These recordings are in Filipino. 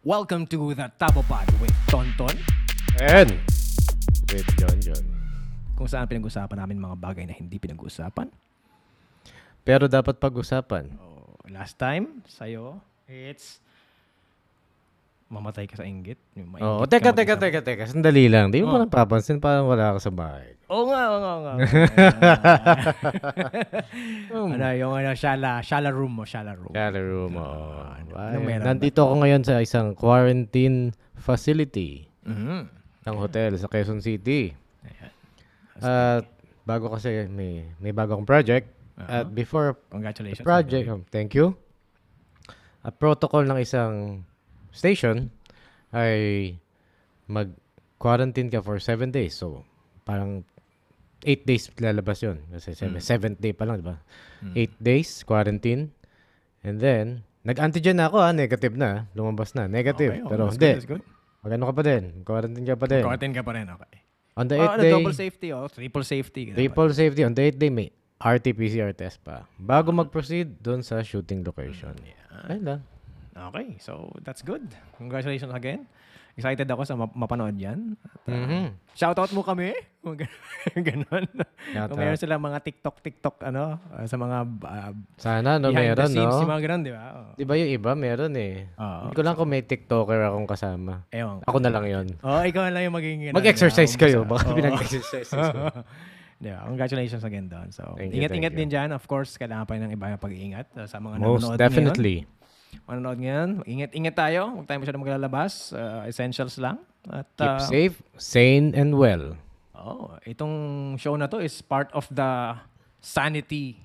Welcome to the Tabo Pod with Tonton, And with John John. kung saan pinag-usapan namin mga bagay na hindi pinag-usapan. Pero dapat pag-usapan. Oh, last time, sa'yo, it's mamatay ka sa inggit. Yung Oo, mainggit teka, ka teka, mag-isa. teka, teka. Sandali lang. Di mo Oh. pa napapansin parang wala ka sa bahay. Oo nga, oo nga, oo nga. ano, yung ano, shala, shala room mo, shala room. Kala room, oo. ano ba? Nandito ako ngayon sa isang quarantine facility Mhm. ng hotel sa Quezon City. Ayan. At bago kasi may may bago akong project. Uh-huh. At before Congratulations. project, um, thank you. At protocol ng isang station ay mag-quarantine ka for 7 days. So, parang 8 days lalabas yun. Kasi 7th day pa lang, di ba? 8 days quarantine. And then, nag-antigen na ako ha, negative na. Lumabas na, negative. Okay, oh, Pero hindi. Mag-ano ka pa din? Quarantine ka pa din. Quarantine ka pa rin, okay. On the Oh, 8th ano, day, double safety, oh. Triple safety. triple safety. On the 8th day, may RT-PCR test pa. Bago mag-proceed doon sa shooting location. Ayun lang. Okay, so that's good. Congratulations again. Excited ako sa map- mapanood yan. At, uh, Mhm. Shoutout mo kami. Ganon. Kung meron sila mga TikTok, TikTok, ano, uh, sa mga uh, Sana, no, the meron, scenes, no? yung mga ganon, di ba? Oh. Di ba yung iba, meron eh. Oo. Hindi ko lang kung may TikToker akong kasama. Ewan. Ako na lang yon. Oh, ikaw lang yung magiging... Mag-exercise ano, kayo. Baka Oo. pinag-exercise ba? Congratulations again doon. So, ingat-ingat thank din dyan. Of course, kailangan pa rin ng iba yung pag-iingat uh, sa mga Most nanonood definitely. ngayon. Manonood ngayon. Ingat-ingat tayo. Huwag tayo masyadong maglalabas. Uh, essentials lang. At, Keep uh, safe, sane, and well. Oh, itong show na to is part of the sanity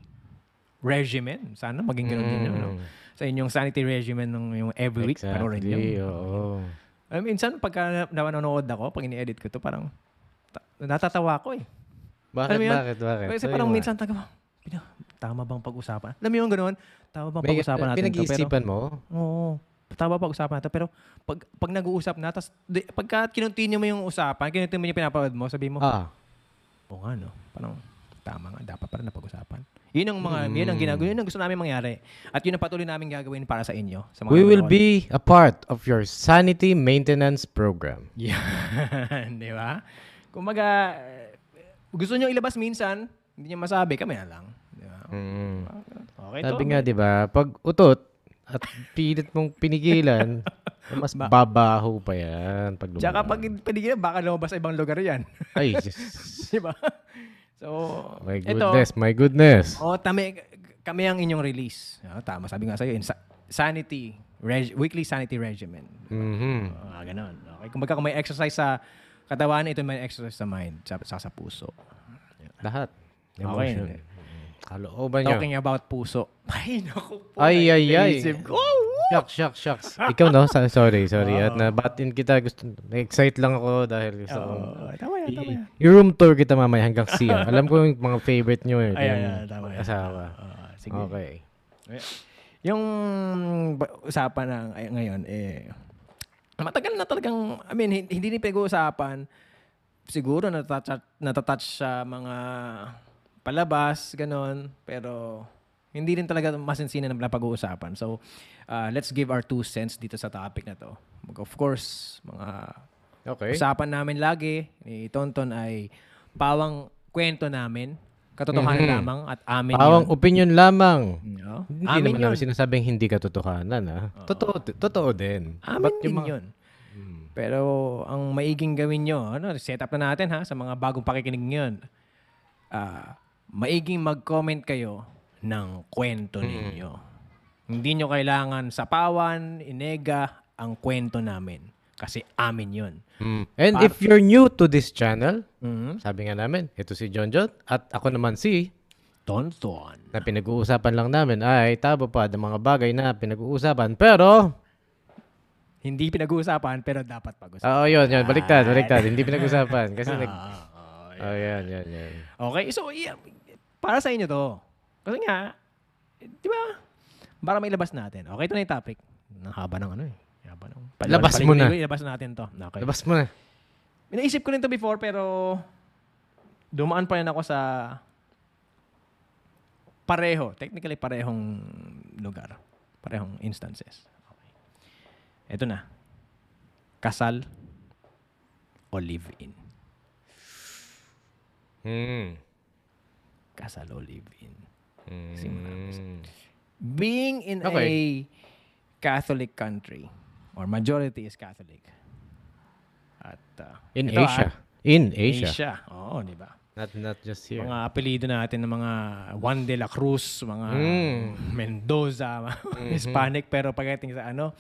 regimen. Sana maging ganun din yun, no? Mm. Sa inyong sanity regimen ng yung every week. Panoorin nyo. Exactly, oo. I mean, minsan pagka na- nanonood ako, pag ini-edit ko to, parang ta- natatawa ko eh. Bakit, Alam yun? bakit, bakit? Kasi Sabi parang minsan taga, tama bang pag-usapan? Alam mo yung ganun? Tama bang pag-usapan natin to? Pero, Pinag-iisipan mo? oo, tama pag-usapan natin. Pero pag, pag nag-uusap na, tas, di, pagka kinontinue mo yung usapan, kinontinue mo yung pinapanood mo, sabi mo, Ah. Oo nga, no? Parang tama nga, dapat pa rin napag-usapan. Yun ang mga, Mm. yun ang ginagawa, yun ang gusto namin mangyari. At yun ang patuloy namin gagawin para sa inyo. Sa mga We will nanonood. be a part of your sanity maintenance program. Yan, di ba? Kumbaga, eh, gusto nyo ilabas minsan, hindi nyo masabi, kami na lang. Mm. Okay Sabi to. nga, di ba, pag utot at pilit mong pinigilan, mas Ba- babaho pa yan. Pag Tsaka lumabas. pag pinigilan, baka lumabas sa ibang lugar yan. Ay, Diyos. di ba? So, my ito, goodness, my goodness. Oh, tami, kami ang inyong release. Ah, tama, sabi nga sa'yo, in sa- sanity, reg- weekly sanity regimen. Mhm. Ah, ganun. Okay. Kung kung may exercise sa katawan, ito may exercise sa mind, sa, sa, sa puso. Lahat. Okay. Kalooban niyo. Talking about puso. Ay, naku po. Ay, ay, ay. naisip ko. Oh, Shucks, shucks, shucks. Ikaw no? Sorry, sorry. At nabatin kita. Gusto, na-excite lang ako dahil gusto ko. Oh, tama yan, tama yan. I- I-room tour kita mamaya hanggang siya. Alam ko yung mga favorite nyo. Eh, Ay, ay, yung ay, tama yan. Asawa. Ah, sige. Okay. Yung ba- usapan na ay- ngayon, eh, matagal na talagang, I mean, hin- hindi ni pinag-uusapan. Siguro natatouch, natatouch sa mga palabas, ganon. Pero hindi rin talaga masinsinan na pag-uusapan. So, uh, let's give our two cents dito sa topic na to. Of course, mga Okay. usapan namin lagi ni Tonton ay pawang kwento namin. Katotohanan Mhm. lamang at amin Pawang yun. opinion lamang. No? Hindi Amin naman yun. namin sinasabing hindi katotohanan. Ha? Totoo, totoo din. Amin Ba't din mga- yun. Pero ang maiging gawin nyo, ano, set up na natin ha, sa mga bagong pakikinig ngayon. Ah, maiging mag-comment kayo ng kwento ninyo. Hindi nyo kailangan sapawan, inega ang kwento namin. Kasi amin yun. Mm. And if you're new to this channel, Mhm. sabi nga namin, ito si John John at ako naman si Tonton. na pinag-uusapan lang namin ay tabo pa ng mga bagay na pinag-uusapan. Pero, Hindi pinag-uusapan, pero dapat pag-usapan. oo yun, yun, baliktad, baliktad. hindi pinag-usapan. Kasi nag... Ah, ah, Oh, yan, yan, yan. Okay, so yeah, para sa inyo to. Kasi nga, eh, di ba? Para may labas natin. Okay, ito na yung topic. Ang haba ng ano eh. Haba ng, Labas mo na. Ilabas natin to. Okay. Labas mo na. Inaisip ko rin to before, pero dumaan pa rin ako sa pareho. Technically, parehong lugar. Parehong instances. Okay. Ito na. Kasal o live-in? Hmm. Kasal o live-in? Hmm. Being in a Okay. Catholic country, or majority is Catholic. At uh, In ito, Asia. ah, In Asia. Asia. Oo, di ba? Not not just here. Mga apelido natin ng mga Juan de la Cruz, mga Mm. Mendoza, mga Mhm. Hispanic, pero pagdating sa ano,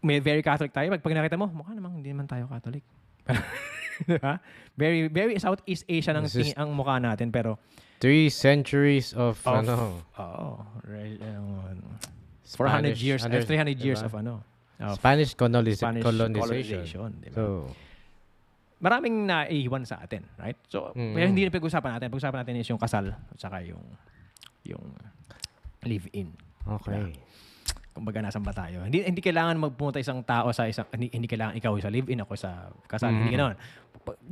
may very Catholic tayo. Pag, pag nakita mo, mukha namang hindi naman tayo Catholic. Di ba? Very, very Southeast Asia ng This is- tingin- ang mukha natin, pero Three centuries of, Of- ano, Oo. Re- um, 400 Spanish years, under- 300 years diba? of ano. Of Spanish, coloniz- Spanish colonization. colonization. diba? So, Maraming naiiwan sa atin, right? So, Mm. pero hindi na pag-usapan natin. Pag-usapan natin is yung kasal at saka yung yung live-in. okay. Kumbaga, nasan ba tayo? Hindi, hindi kailangan magpumunta isang tao sa isang, hindi, hindi kailangan ikaw sa live-in, ako sa kasal. Hindi Mm. ganoon.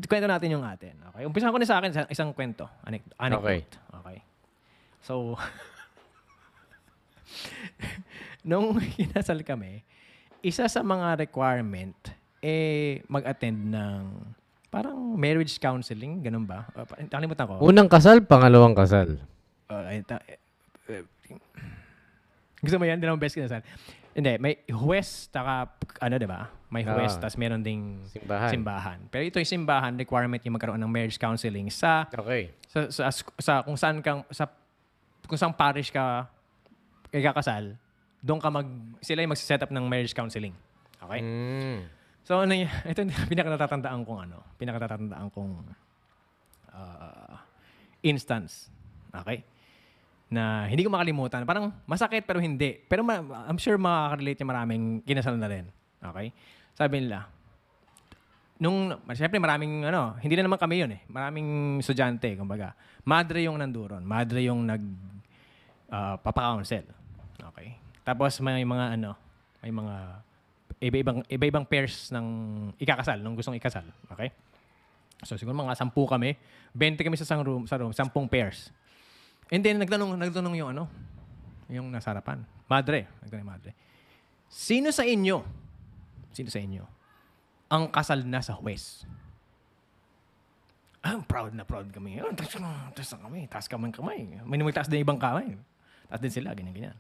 Kwento natin yung atin. Okay? Umpisahan ko na sa akin sa isang kwento. Anec- anecdote. Okay. So, nung kinasal kami, isa sa mga requirement, eh, mag-attend ng parang marriage counseling, ganun ba? Uh, nakalimutan ko. Unang kasal, pangalawang kasal. Uh, gusto mo yan? Hindi naman best kinasal. Hindi, may huwes, taka, ano, di ba? May huwes, Ah. tas meron ding Simbahan. simbahan. Pero ito yung simbahan, requirement yung magkaroon ng marriage counseling sa, Okay. sa, sa, sa kung saan kang, sa, kung saan parish ka ikakasal, doon ka mag, sila yung mag-set up ng marriage counseling. Okay? Mm. So, ano y- ito yung pinakanatatandaan kong ano, pinakanatatandaan kong ah, instance. Okay? Na hindi ko makalimutan. Parang masakit pero hindi. Pero ma- I'm sure makaka-relate yung maraming kinasal na rin. Okay? Sabi nila, nung, siyempre maraming, ano, hindi na naman kami yun eh. Maraming estudyante, kumbaga. Madre yung nanduron. Madre yung nag, uh, papaka-counsel. Okay? Tapos may mga, ano, may mga, iba-ibang, iba-ibang pairs ng ikakasal, nung gustong ikasal. Okay? So, siguro mga sampu kami. 20 kami sa isang room, sa room, sampung pairs. And then, nagtanong, nagtanong yung ano, yung nasa harapan. Madre. Nagtanong madre. Sino sa inyo, sino sa inyo, ang kasal na sa huwes? Ah, proud na proud kami. Oh, taas na, taas na kami. Taas kamay kamay. May magtaas din ibang kamay. Taas din sila, ganyan, ganyan.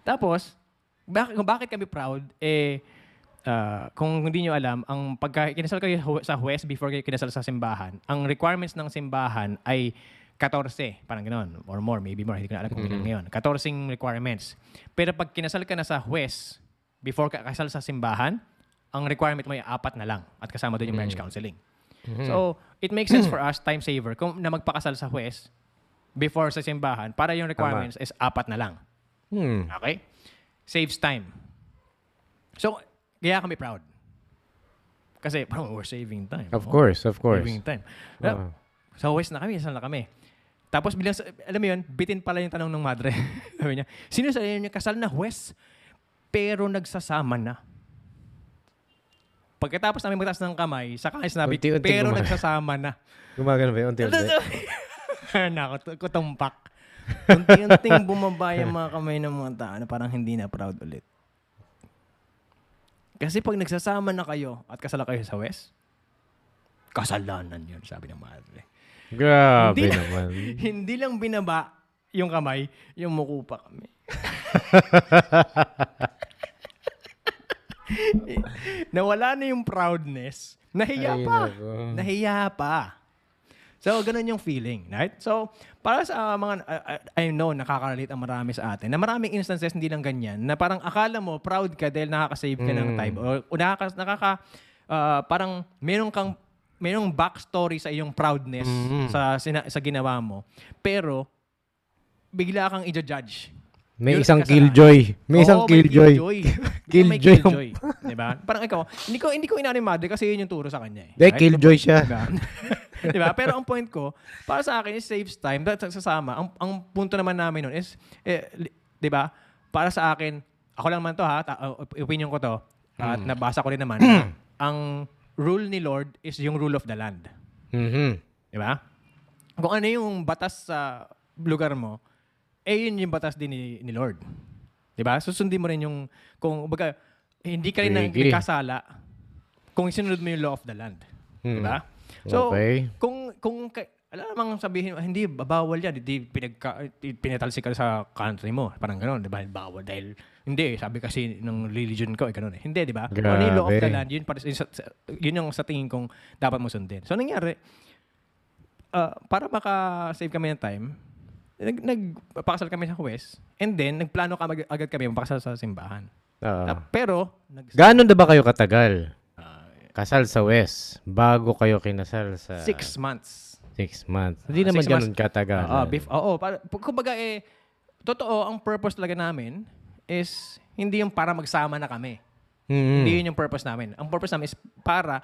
Tapos, kung bakit kami proud, eh, ah, kung hindi nyo alam, ang pagka kinasal kayo sa huwes before kayo kinasal sa simbahan, ang requirements ng simbahan ay 14, parang gano'n, or more, maybe more, hindi ko na alam kung ilan ngayon. 14 requirements. Pero pag kinasal ka na sa huwes, before ka kasal sa simbahan, ang requirement mo ay apat na lang at kasama doon yung marriage counseling. So, it makes sense for us, time saver, kung na magpakasal sa huwes before sa simbahan, para yung requirements is apat na lang. Hmm. Okay? Saves time. So, kaya kami proud. Kasi, we're saving time. Of no? course, of course. Saving time. Oo. Sa West na kami, saan na kami. Tapos bilang, alam mo yun, bitin pala yung tanong ng madre. Sabi niya, sino sa inyo kasal na West, pero nagsasama na? Pagkatapos namin magtaas ng kamay, saka kaya sinabi, Unti-unti pero gumagana. nagsasama na. Gumagano ba yun? Unti-unti. Nako, tu- kutumpak. Unti-unting bumaba yung mga kamay ng mga tao na parang hindi na proud ulit. Kasi pag nagsasama na kayo at kasala kayo sa West, kasalanan yun, sabi ng madre. Grabe Hindi na- naman. hindi lang binaba yung kamay, yung muko pa kami. Nawala na yung proudness. Nahiya Ay, pa. nako. Nahiya pa. So, ganun yung feeling, right? So, para sa uh, mga, uh, I know, nakaka-relate ang marami sa atin, na maraming instances hindi lang ganyan, na parang akala mo, proud ka dahil nakaka-save ka ng Mm. time. O, o nakaka, nakaka uh, parang meron kang, merong backstory sa iyong proudness Mhm. sa, sina- sa ginawa mo. Pero, bigla kang i-judge. May Yun isang killjoy. May isang Oo, killjoy. May Killjoy. killjoy. diba? Parang ikaw, hindi ko hindi ko madre kasi yun yung turo sa kanya eh. Hindi, killjoy siya. Diba? diba? Pero ang point ko, para sa akin, it saves time. Dahil sasama, ang, ang punto naman namin nun is, eh, li- diba? Para sa akin, ako lang man to ha, ta- opinion ko to, at Hmm. nabasa ko rin naman, na ang rule ni Lord is yung rule of the land. Mhm. Di ba? Kung ano yung batas sa lugar mo, eh yun yung batas din ni, ni Lord. Di ba? Susundin mo rin yung, kung, baga, hindi ka rin nang Sige. kasala kung sinunod mo yung law of the land. Hmm. Diba? So, Okay. kung, kung, alam namang sabihin, "Ah, hindi, bawal yan. Hindi, pinagka, pinatalsik ka sa country mo. Parang gano'n, di ba? Bawal dahil, hindi, sabi kasi ng religion ko, eh, gano'n eh. Hindi, di ba? Ano yung law of the land, yun, para, yun, yun yung sa tingin kong dapat mo sundin. So, nangyari, ah, para maka-save kami ng time, nag, nagpakasal kami sa West, and then, nagplano ka mag- agad kami magpakasal sa simbahan. Oo. Ah, pero, nag, Gaano na ba kayo katagal? Kasal sa West, bago kayo kinasal sa... six months. Six months. Hindi Ah, naman ganun katagal. Oo, beef. Oo, para, kumbaga eh, totoo, ang purpose talaga namin is hindi yung para magsama na kami. Mm-mm. Hindi yun yung purpose namin. Ang purpose namin is para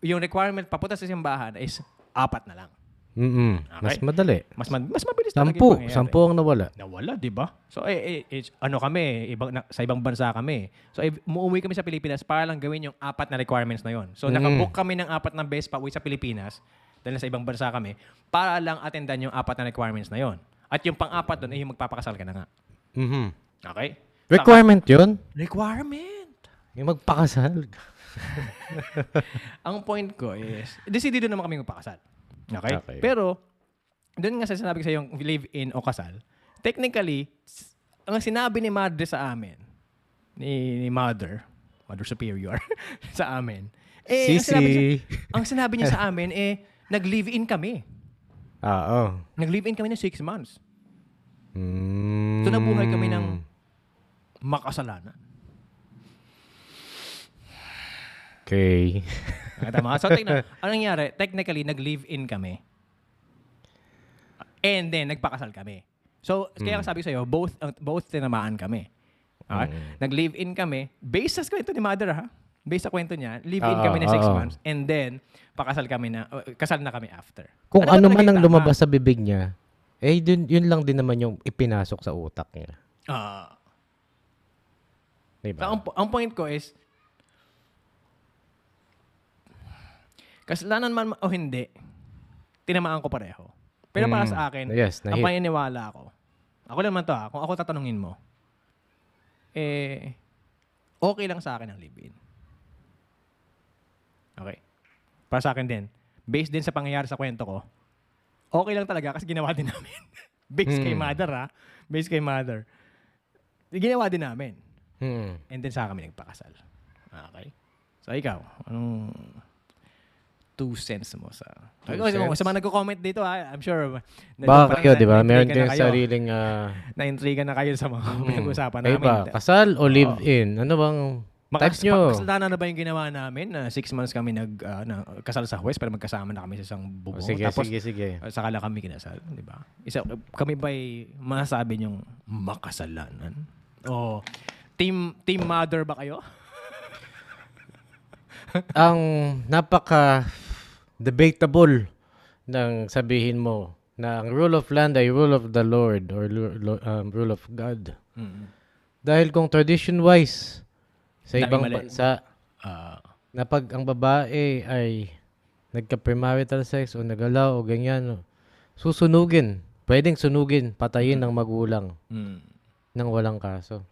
yung requirement papunta sa simbahan is apat na lang. Mm-mm. Mas Okay. madali. Mas ma- mas mabilis talaga Sampu. yung. Sampu ang nawala. Nawala, di ba? So, eh, eh, eh, ano kami, ibang, na, sa ibang bansa kami. So, eh, umuwi kami sa Pilipinas para lang gawin yung apat na requirements na yon. So, Mm. nakabook kami ng apat na best pa uwi sa Pilipinas dahil sa ibang bansa kami para lang attendan yung apat na requirements na yon. At yung pang-apat doon, eh, yung magpapakasal ka na nga. Mhm. Okay? Requirement yun? Requirement! Yung magpakasal. Ang point ko is, decidido naman kami magpakasal. Okay? Okay. Pero, doon nga sa sinabi ko sa yung live-in o kasal, technically, ang sinabi ni Madre sa amin, ni, ni Mother, Mother Superior, sa amin, eh, ang sinabi, Sisi. ang sinabi niya sa amin, eh, nag-live-in kami. Ah, oh. Nag-live-in kami ng six months. Mm. So, nabuhay kami ng makasalanan. Okay. Tama. So, tignan, ano nangyari? Technically, nag-live-in kami. And then, nagpakasal kami. So, kaya sabi ko sa'yo, both, uh, both tinamaan kami. Okay? Nag-live-in kami. Based sa kwento ni Mother, ha? Based sa kwento niya, live-in Oo, kami na six oo. months. And then, pakasal kami na, uh, kasal na kami after. Kung ano man ang lumabas sa bibig niya, eh, dun, yun lang din naman yung ipinasok sa utak niya. Ah. Diba? So, ang, ang point ko is, kasalanan man o hindi, tinamaan ko pareho. Pero para Mm. sa akin, Yes, ang nahit. paniniwala ko, ako naman to ha, kung ako tatanungin mo, eh, okay lang sa akin ang live-in. Okay. Para sa akin din, based din sa pangyayari sa kwento ko, okay lang talaga kasi ginawa din namin. based kay Mm. mother ha, based kay mother. Ginawa din namin. Hmm. And then sa kami nagpakasal. Okay? So ikaw, anong two cents mo sa... Two mga- cents? Sa mga nagko-comment dito, ha, I'm sure... Baka kayo, di ba? Meron kayo. sariling... ah, Na-intriga na kayo sa mga pinag-usapan kayo namin. ba? Kasal o live-in? Ano bang Types nyo? Kasalanan na ba yung ginawa namin na six months kami nag ah, na, kasal sa West pero magkasama na kami sa isang bubong. Oh, sige, Tapos sige, sige. uh, saka lang kami kinasal, di ba? Isa kami ba'y masasabi niyong makasalanan? O team team mother ba kayo? ang napaka debatable ng sabihin mo na ang rule of land ay rule of the Lord or um, rule of God. Dahil kung tradition-wise sa Daming ibang mali. bansa Ah, na pag ang babae ay nagka-premarital sex o nagalaw o ganyan, susunugin. Pwedeng sunugin, patayin ng magulang mm. nang walang kaso.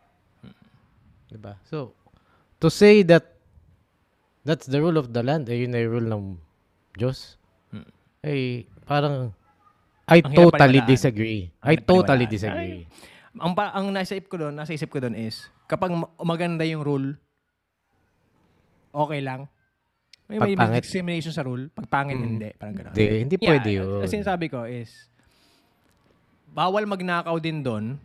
'Di ba? So, to say that that's the rule of the land, eh yun ay rule ng Diyos, Mm. eh parang I Ang hirap totally paniwalaan. disagree. I hirap totally paniwalaan. disagree. Ang pa, ang nasa isip ko doon, nasa isip ko doon is kapag ma- maganda yung rule, okay lang. May, may, Pag pangit. discrimination sa rule, pag pangit Mm. hindi, parang gano'n. Hindi, hindi pwede yun. Ang sinasabi ko is, bawal magnakaw din doon.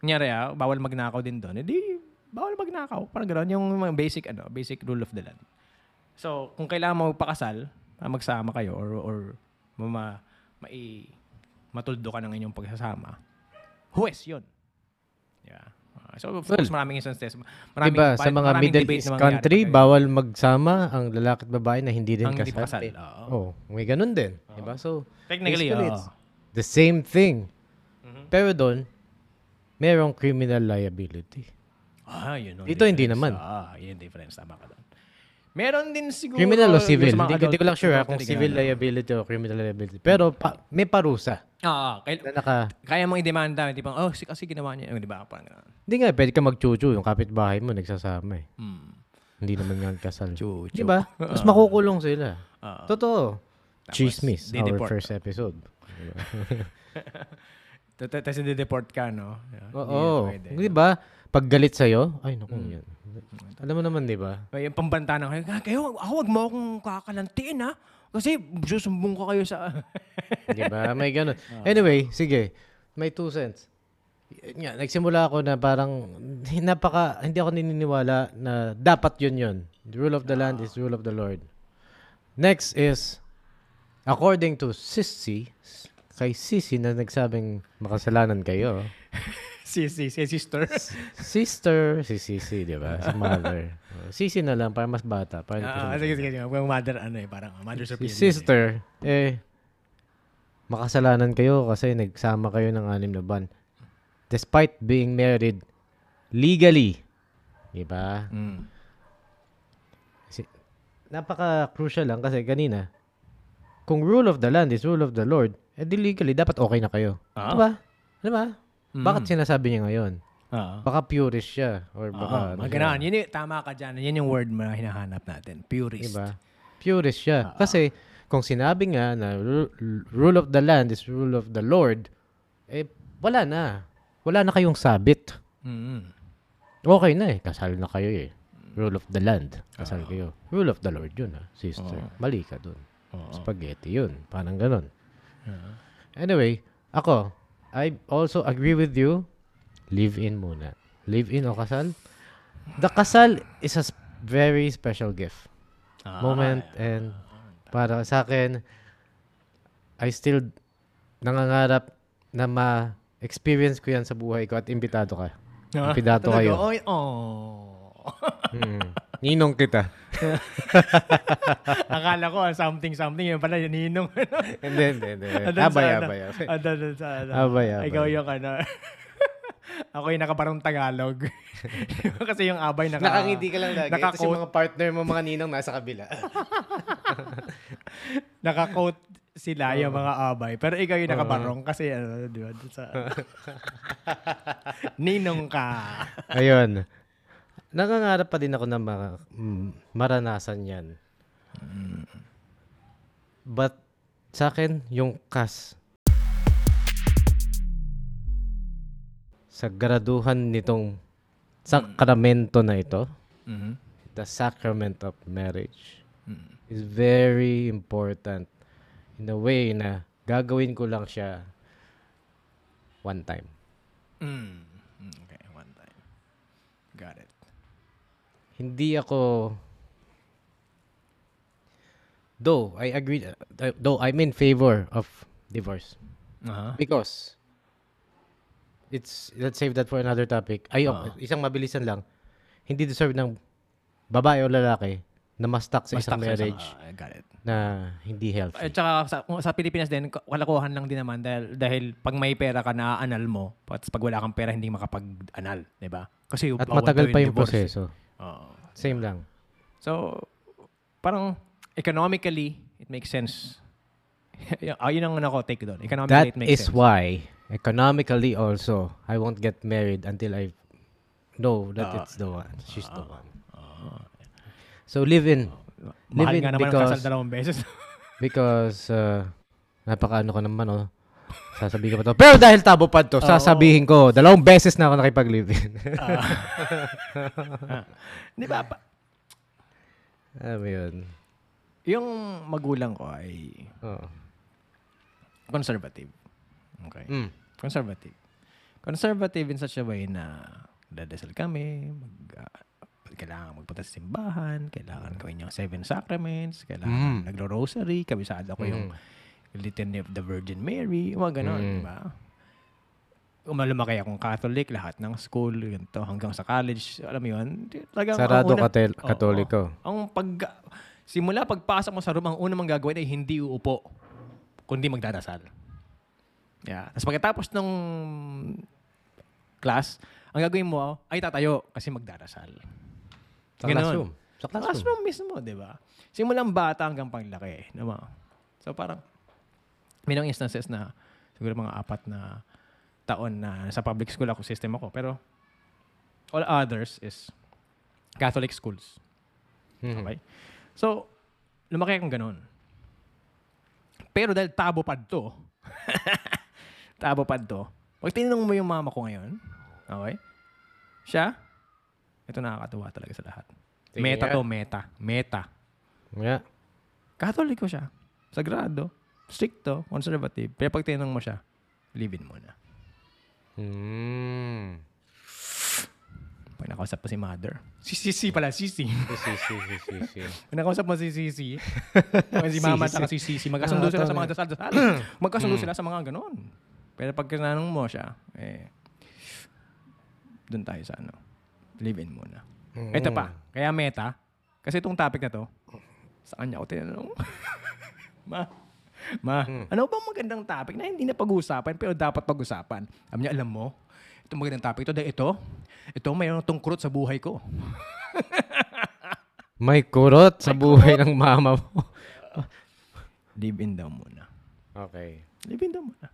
Kunyari ah, bawal magnakaw din doon. Hindi, bawal magnakaw. Parang gano'n. Yung mga basic, ano, basic rule of the land. So, kung kailangan mo magpakasal, ah, magsama kayo or, or ma, mai, matuldo ka ng inyong pagsasama, huwes yun. Yeah. So, of course, maraming instances. Maraming, diba, sa mga Middle East country, pag- bawal magsama ang lalaki at babae na hindi din ang kasal. kasal. Oo. Oh, may ganun din. Diba? So, Technically, oo. it's the same thing. Mhm. Pero doon, merong criminal liability. Ah, yun. Dito, hindi naman. Ah, yun difference. Tama ka doon. Meron din siguro... Criminal o civil? Hindi, hindi ko lang sure ha, kung adultery, civil ganun. liability o criminal liability. Pero pa, may parusa Oo, kaya, na naka... kaya mong i-demanda, tipong, oh, si- kasi ginawa niya, oh, di ba? Parang gano'n. Hindi nga, pwede ka magchuchu. Yung kapitbahay mo, nagsasama eh. Hmm. Hindi naman nga kasal. Chuchu. Di ba? Mas makukulong sila. Oo. Totoo. Chismis, our dideport. first episode. Tapos hindi-deport ka, no? Oo. Di ba? Pag galit sa'yo, ay naku, Hmm. yan. Alam mo naman, di ba? Ay, yung pambanta na kayo, "Ah, kayo, ah, huwag mo akong kakalantiin, ha? Kasi susumbong ko kayo sa... Di ba? May ganun. Anyway, sige. May two cents. Yun Nga, nagsimula ako na parang napaka, hindi ako nininiwala na dapat yun yun. The rule of the land is rule of the Lord. Next is, according to Sissy, kay Sissy na nagsabing makasalanan kayo. si, si, si sister. Sister, si Sissy, di ba? Si mother. Uh, Sissy na lang, para mas bata. Para Ah, siya sige, sige, sige. Mother, ano eh, parang mother Si superior. sister, eh, makasalanan kayo kasi nagsama kayo ng anim na buwan. Despite being married legally. Di ba? Mm. Napaka-crucial lang kasi kanina, kung rule of the land is rule of the Lord, eh di legally, dapat okay na kayo. Ah. Di ba? Mm. Bakit sinasabi niya ngayon? Oo. Baka purist siya. Or baka, Oo, ano ganun. Yun yung, tama ka dyan. Yan yung word na hinahanap natin. Purist. Diba? Purist siya. Kasi kung sinabi nga na ru- rule of the land is rule of the Lord, eh wala na. Wala na kayong sabit. Mm. Okay na eh. Kasal na kayo eh. Rule of the land. Kasal Ah. kayo. Rule of the Lord yun ah, sister. Mali ka dun. Oo. Spaghetti yun. Parang ganon. Ah. Anyway, ako, I also agree with you. Live in muna. Live in o kasal. The kasal is a very special gift. Ah. moment and para sa akin I still nangangarap na ma-experience ko yan sa buhay ko at imbitado ka. Ah, Imbitado kayo. Oy, oh. Mm. Ninong kita. Akala ko something something yun pala yung ninong. Hindi, hindi, hindi. Abay, abay, abay. Abay. Ikaw yung ano. Ako yung nakaparang Tagalog. Kasi yung abay naka... Nakangiti ka lang lagi. Tapos Naka-coat, yung mga partner mo, mga ninong nasa kabila. naka-coat sila yung mga abay. Pero ikaw yung nakabarong kasi ano, di ba? Sa, ninong ka. Ayun. Nangangarap pa din ako na ma- mm, maranasan yan. But sa akin, yung kas sa graduhan nitong sakramento na ito, Mhm. the sacrament of marriage, Mm. is very important in a way na gagawin ko lang siya one time. Mm. Mm, Okay, one time. Got it. Hindi ako though I agree uh, though I'm in favor of divorce Aha. because it's let's save that for another topic. Ay, Ah. isang mabilisan lang. Hindi deserve ng babae o lalaki na ma-stuck sa isang sa marriage ah, got it. na hindi healthy. At saka sa, sa Pilipinas din, kalakuhan lang din naman dahil, dahil pag may pera ka na anal mo, at pag wala kang pera, hindi makapag-anal, ba? Kasi At matagal pa yung divorce eh. Oo. Same lang. So, parang economically, it makes sense. Ah, yun ang ano ko, take doon. Economically, That it makes is sense. why economically also I won't get married until I know that Ah. it's the one. She's the one. So live in Mahal live in nga naman ang because- kasal dalawang beses. because uh, napakaano ka naman oh. Sasabihin ko pa to. Pero dahil tabo pa to, sasabihin ko, dalawang beses na ako nakipag-live in. di ba? Pa- Alam mo yun. yung magulang ko ay Oo. conservative. Okay. Mm. Conservative. Conservative in such a way na dadasal kami, mag, ah, kailangan magpunta sa simbahan, kailangan gawin yung seven sacraments, kailangan Mm. nagro-rosary, kabisado ko yung Litany of the Virgin Mary, mga ganon, Mm. di ba? Umalumaki akong Catholic, lahat ng school, ganito, hanggang sa college, alam mo yun, talagang ang Sarado una- katel- katoliko. ang pag simula pagpasok mo sa room, ang una mong gagawin ay hindi uupo, kundi magdadasal. Yeah. Tapos pagkatapos ng class, ang gagawin mo ay tatayo kasi magdarasal. Sa Ganon. classroom. Sa classroom. Classroom mismo, di ba? Simulang bata hanggang paglaki. Diba? So parang, may mga instances na siguro mga apat na taon na sa public school ako, system ako. Pero all others is Catholic schools. Mhm. Okay? So, lumaki akong ganun. Pero dahil tabo pa to, tabo pa to, pag tinanong mo yung mama ko ngayon, okay? Siya, ito nakakatuwa talaga sa lahat. Sige meta nga. to, meta. Meta. Yeah. Katoliko siya. Sagrado. Stricto. Conservative. Pero pag tinanong mo siya, live-in mo na. Mm. Pag nakausap mo si mother. Si Sisi pala, Sisi. Si, si, si, si, si. Pag nakausap mo si Sisi, pag si mama at si Sisi, magkasundo Ah, sila sa mga dasal-dasal. Magkasundo sila sa mga ganon. Pero pag tinanong mo siya, eh, doon tayo sa ano, live-in muna. Ito pa, kaya meta, kasi itong topic na to, sa kanya ako tinanong, ma, ma, ano bang magandang topic na hindi na pag-uusapan pero dapat pag-usapan? Sabi niya, alam mo, itong magandang topic ito, dahil ito, ito mayroon itong kurot sa buhay ko. May kurot sa buhay ng mama mo. Live-in daw muna. Okay. Live-in daw muna.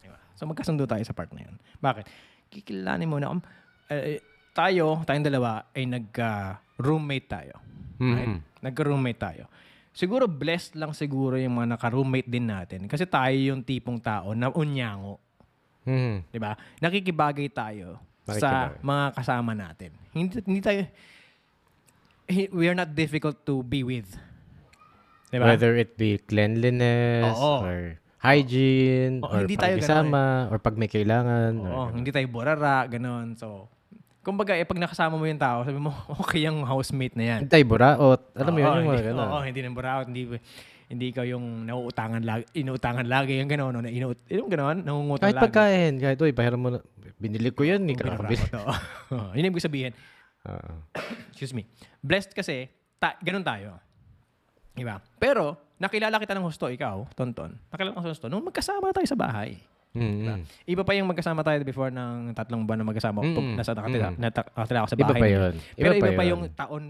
Diba? So magkasundo tayo sa part na yun. Bakit? Kikilanin muna. Um, eh, tayo, tayong dalawa, ay nagka-roommate tayo. Right? Mhm. Nagka-roommate tayo. Siguro blessed lang siguro yung mga naka-roommate din natin. Kasi tayo yung tipong tao na unyango. Mhm. 'di ba? Nakikibagay tayo sa Nakikibagay. mga kasama natin. Hindi hindi tayo we are not difficult to be with. 'Di ba? Whether it be cleanliness Oo. or hygiene Oo, or hindi tayo pagkisama or pag may kailangan. or Oo, ano. hindi tayo burara, ganun. So, kumbaga, eh, pag nakasama mo yung tao, sabi mo, okay yung housemate na yan. Hindi tayo buraot. Alam mo yun, yung mga hindi. Oo, hindi nang buraot, hindi, hindi ikaw yung nauutangan lagi, inuutangan lagi, yung gano'n, no, na inuut, yung gano'n, nangungutang Kahit lagi. pagkain, kahit, uy, pahiram mo na. Binili ko yan, Binura nakabili. ko to. Oo, Yun yung ibig sabihin. Oo. Excuse me. Blessed kasi, ta- ganun tayo. Diba? Pero, nakilala kita ng husto, ikaw, Tonton. Nakilala ng husto, nung magkasama tayo sa bahay. Mm, mm. Iba pa yung magkasama tayo before ng tatlong buwan na magkasama. Mm, Pag nasa nakatira, mm. nata- nakatira ako sa Iba bahay. pa nila. yun. Pero iba, pa yun. yung taon,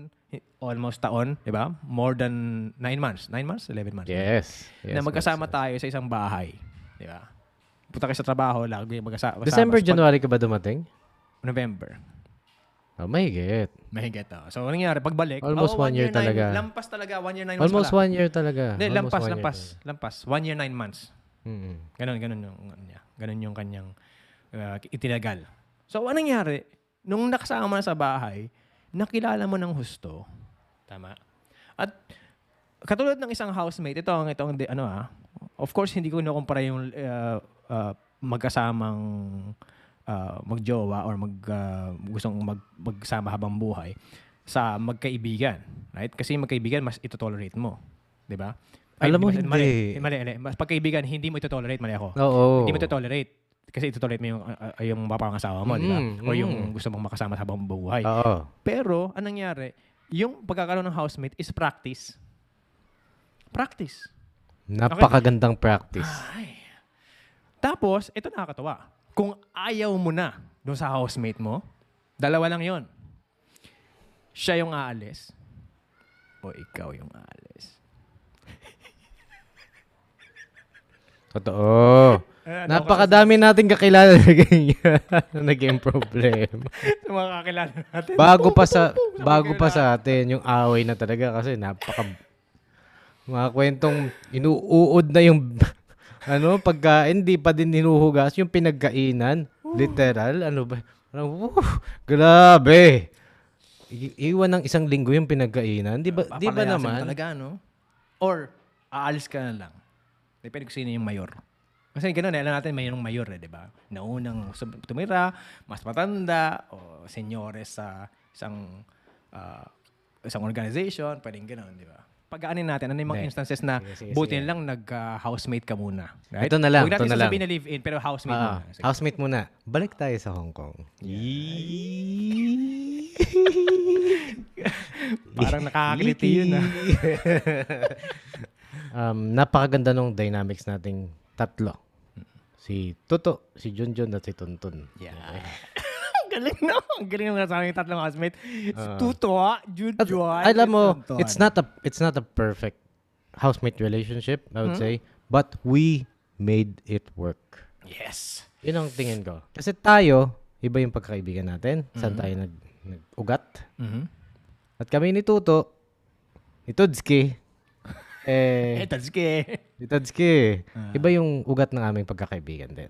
almost taon, di ba? More than nine months. Nine months? Eleven months. Yes. yes na magkasama yes. tayo sa isang bahay. Di ba? Punta kayo sa trabaho, lagi magkasama. December, January ka ba dumating? November. Oh, mahigit. Mahigit to. So, ano nangyari? Pagbalik, Almost oh, one year nine- talaga. lampas talaga. One year, nine months Almost pala. one year talaga. Hindi, lampas, one year lampas. talaga. Lampas. One year, nine months. Mm-mm. Ganon, ganon yung, ano niya. Ganon yung kanyang uh, itinagal. So, anong nangyari? Nung nakasama na sa bahay, nakilala mo ng husto. Tama. At katulad ng isang housemate, ito ang ito ang di- ano ah. Of course, hindi ko nakumpara yung uh, uh, magkasamang uh, magjowa or mag uh, gustong mag, magsama habang buhay sa magkaibigan, right? Kasi magkaibigan mas ito-tolerate mo, 'di ba? Alam mo, hindi. Mali, mali, mali. Mas pagkaibigan, hindi mo ito-tolerate, mali ako. Oo. Hindi mo ito-tolerate. Kasi ito-tolerate mo yung, uh, yung mapangasawa mo, di ba? Mm, O yung mm. gusto mong makasama sa habang buhay. Oo. Pero, anong nangyari? Yung pagkakaroon ng housemate is practice. Practice. Napakagandang practice. Ay. Tapos, ito nakakatawa. Kung ayaw mo na doon sa housemate mo, dalawa lang yon. Siya yung aalis o ikaw yung aalis. Totoo. Eh, Napakadami nating kakilala na ganyan na naging problema. Sa mga kakilala natin. Bago pa sa bago pa sa atin yung away na talaga kasi napaka mga kwentong inuuod na yung ano pagkain di pa din hinuhugas yung pinagkainan literal ano ba Parang, "Woo, grabe I- iwan ng isang linggo yung pinagkainan di ba di ba naman Talaga, no? Or, aalis ka na lang. Depende kung sino yung mayor. Kasi gano'n, alam natin may yung mayor, eh, di ba? Naunang tumira, mas matanda, o senyores sa isang ah, isang organization, pwedeng gano'n, di ba? Pagkaanin natin, ano yung mga instances na Sige, sige, buti sige. lang nag-housemate ka muna. Right? Ito na lang, Huwag natin ito na lang. sasabihin na live-in, pero housemate Ah, muna. Sige. housemate muna balik tayo sa Hong Kong Parang nakakakiliti yun, ah. um, napakaganda nung dynamics nating tatlo. Si Toto, si Junjun at si Tuntun. Yeah. galing no. Ang galing ng sa aming tatlong housemate. Ah. Tuto, Jude, At, Juan, alam mo, Tonton. it's not a it's not a perfect housemate relationship, I would Hmm? say, but we made it work. Yes. Yun ang tingin ko. Kasi tayo, iba yung pagkakaibigan natin. Saan Mm-hmm. tayo nag, nag-ugat. Mhm. At kami ni Tuto, ni Todski, Eh, eh, Tadske. ni Todski, Ah. iba yung ugat ng aming pagkakaibigan din.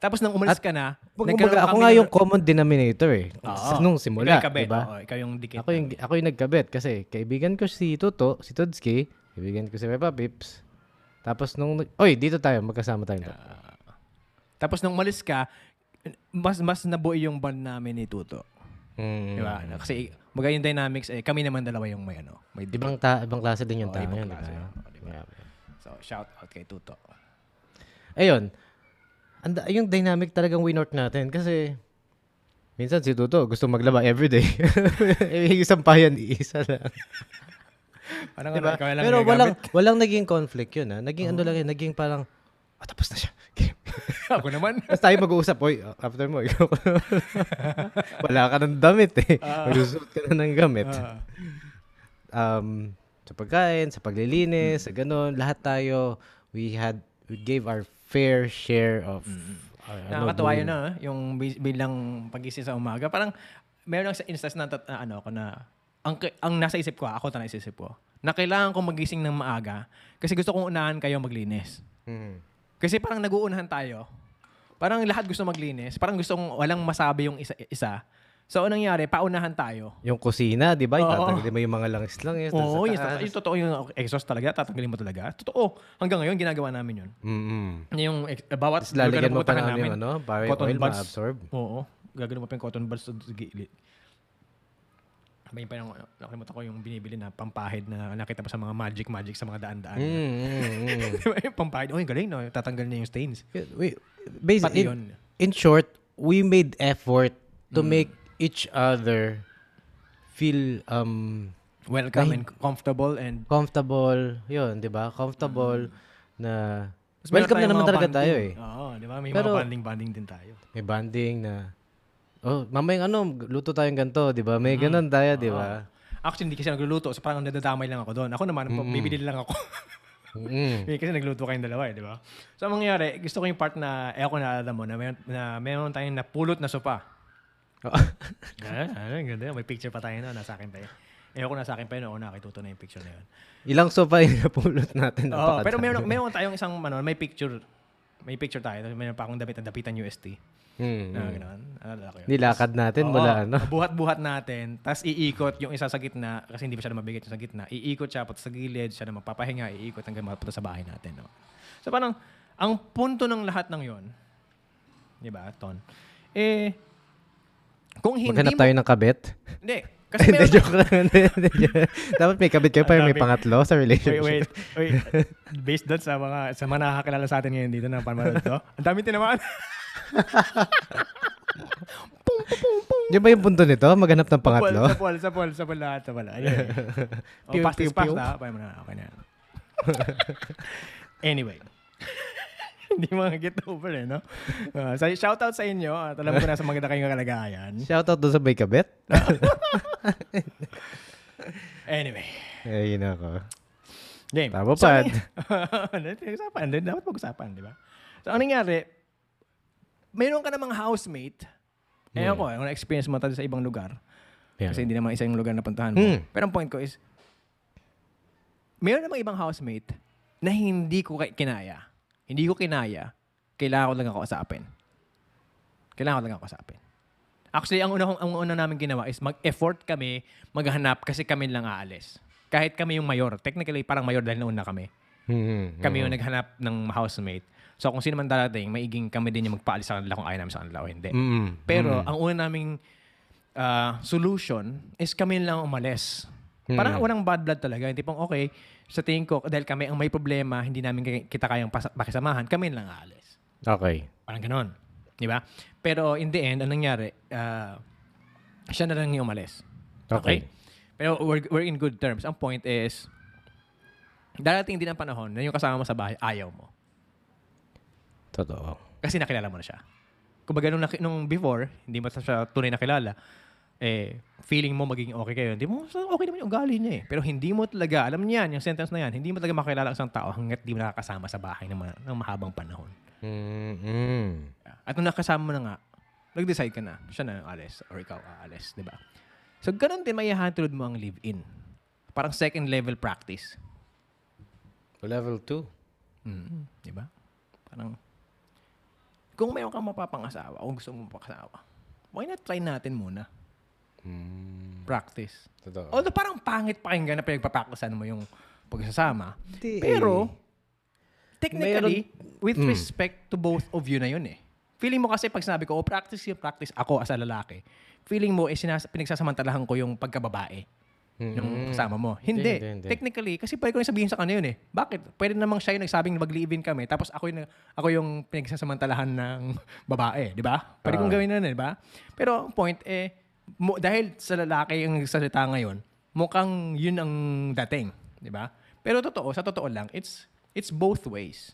Tapos nang umalis ka na, Kumbaga, ako nga ng- yung common denominator eh. Oo. Nung simula, Ikaw diba? oo, ikaw yung dikit. Ako yung, ako yung nagkabit kasi kaibigan ko si Tuto, si Todski, kaibigan ko si Peppa Pips. Tapos nung, oy, dito tayo, magkasama tayo. Tapos nung umalis ka, mas mas nabuo yung band namin ni Tuto. Mm. Di ba? Kasi maganda yung dynamics eh kami naman dalawa yung may ano, may Ibang, ta- ibang klase din yung Oo, tao yun. klase diba? diba? Yeah. So shout out kay Tuto. Ayun, anda, yung dynamic talagang winort natin kasi minsan si Tuto gusto maglaba everyday. eh, isang payan, isa lang. Parang Diba? ano, lang Pero yung walang, walang naging conflict yun. Ha? Naging ano lang yun, naging parang, ah, tapos na siya. Ako naman. Tapos tayo mag-uusap, oy, after mo, ikaw. Wala ka ng damit eh. Magsusuot ka na ng gamit. Ah. um, sa pagkain, sa paglilinis, sa ganun, lahat tayo, we had, we gave our fair share of our, ano, Nakakatuwa yun na, ah, yung bi- bilang pagising sa umaga. Parang meron lang sa instance na, na ano ako na ang, ang nasa isip ko, ako nasa isip ko, na kailangan kong magising ng maaga kasi gusto kong unahan kayo maglinis. Mm. Kasi parang nag-uunahan tayo. Parang lahat gusto maglinis. Parang gustong walang masabi yung isa. isa. So, anong nangyari? Paunahan tayo. Yung kusina, di ba? Oo. Tatanggalin mo yung mga langis-langis. Oo, yung, taas. yung totoo yung exhaust talaga. Tatanggalin mo talaga. Totoo. Hanggang ngayon, ginagawa namin yun. Mm-mm. Yung ex- bawat Tapos lalagyan mo pa pupuntahan ng yung ano, yung cotton oil buds. ma-absorb. Oo. Gagawin mo pa yung cotton buds sa sa gilid. May pa yung, ano, nakalimutan ko yung binibili na pampahid na nakita pa sa mga magic magic sa mga daan-daan. Mm, mm, mm. Di ba yung pampahid? Oh, yung galing no. Tatanggal niya yung stains. we, basically, yun. in short, we made effort to Mm. make each other feel um Welcome and comfortable and comfortable. Yun, di ba? Comfortable na Tapos meron welcome na naman talaga bonding. tayo eh. Oo, di ba? May Pero- mga banding-banding din tayo. May banding na Oh, mamayang ano, luto tayong ganito, di ba? May ganun tayo, di ba? Actually, hindi kasi nagluluto. So parang nadadamay lang ako doon. Ako naman, bibili lang ako. Mm. Eh, kasi nagluto kayong dalawa eh, di ba? So, ang mangyayari, gusto ko yung part na, eh ako naalala mo, na meron, na meron tayong napulot na sopa. Ah, ah, ganda. May picture pa tayo na, nasa akin tayo. Eh ako nasa akin pa yun, ako nakituto na yung picture na yun. Ilang sofa yung napulot natin. Oo, napakadami. pero meron, meron tayong isang, ano, may picture. May picture tayo. Meron pa akong damit na dapitan UST. Mm, Na mm. gano'n. Alala ko yun. Nilakad natin Oo, mula ano. Buhat-buhat natin. Tapos iikot yung isa sa gitna kasi hindi pa siya mabigat yung sa gitna. Iikot siya pati sa gilid, siya na magpapahinga, iikot hanggang mapunta sa bahay natin. No? So parang, ang punto ng lahat ng yon di ba, Ton? Eh, kung hindi Maghanap mo... tayo ng kabit. Hindi. Kasi Hindi, meron... joke lang. Dapat may kabit kayo para may pangatlo sa wait, relationship. wait, wait. Based doon sa mga sa mga nakakilala sa atin ngayon dito na panonood to, ang dami tinamaan. Pum, pum, pum. Di ba yung punto nito? Maghanap ng pangatlo? Sa pool, sa pool, sa lahat, sa. Ayun. oh, Pew, pew, pew. Okay mo na. Okay na. anyway. Hindi mga get over eh, no? Uh, so, shout out sa inyo. At alam ko na sa maganda kayong kalagayan. Shoutout doon sa may kabit. Anyway. Eh, yun ako. Game. Tama So, pa. ano, usapan. din, Dapat pag-usapan, di ba? So, anong nangyari? Mayroon ka namang housemate. Eh Hmm. ako, kung na-experience mo tayo sa ibang lugar. Yeah. Kasi hindi naman isa yung lugar na puntahan mo. Hmm. Pero ang point ko is, mayroon namang ibang housemate na hindi ko kinaya. Hindi ko kinaya. Kailangan ko lang ako kasapin. Kailangan ko lang ako kasapin. Actually, ang una, ang una namin ginawa is mag-effort kami maghanap kasi kami lang aalis. Kahit kami yung mayor. Technically, parang mayor dahil nauna kami. Hmm, Kami yung naghanap ng housemate. So, kung sino man darating, maiging kami din yung magpaalis sa kanila kung ayaw namin sa kanila o hindi. Mm. Pero ang una naming ah, solution is kami lang umalis. Hmm. Parang walang bad blood talaga. Yung tipong, okay, sa tingin ko, dahil kami ang may problema, hindi namin kita kayang pakisamahan, kami lang aalis. Okay. Parang ganon. Di ba? Pero in the end, anong nangyari? Ah, siya na lang yung umalis. Okay. Pero we're, we're in good terms. Ang point is, darating din ang panahon na yung kasama mo sa bahay, ayaw mo. Totoo. Kasi nakilala mo na siya. kumbaga nung, naki- nung before, hindi mo siya tunay na kilala, eh, feeling mo magiging okay kayo. Hindi mo, okay naman yung ugali niya eh. Pero hindi mo talaga, alam niyan, yung sentence na yan, hindi mo talaga makilala ang isang tao hanggat di mo nakakasama sa bahay ng, ma- ng mahabang panahon. Mm-mm. At nung nakasama mo na nga, nag-decide ka na, siya na alis, or ikaw aalis, di ba? So, ganun din may hatulod mo ang live-in. Parang second level practice. Level 2. Mm, di ba? Parang, kung mayroon kang mapapangasawa, kung gusto mo mapapangasawa, why not try natin muna? Mm. Practice. Totoo. Although parang pangit pakinggan na pinagpapracticean mo yung pagsasama. Hindi Pero, eh. technically, with Mm. respect to both of you na yun eh. Feeling mo kasi pag sinabi ko, oh, practice yung practice ako as a lalaki. Feeling mo, eh, sinas- pinagsasamantalahan ko yung pagkababae yung kasama mo. Hindi. Hindi, hindi, hindi. Technically, kasi pwede ko rin sabihin sa kanya yun eh. Bakit? Pwede namang siya yung nagsabing mag-live-in kami, tapos ako yung, ako yung pinagsasamantalahan ng babae, di ba? Pwede kong Ah. gawin na, di ba? Pero ang point eh, mo, dahil sa lalaki yung salita ngayon, mukhang yun ang dating, di ba? Pero totoo, sa totoo lang, it's it's both ways.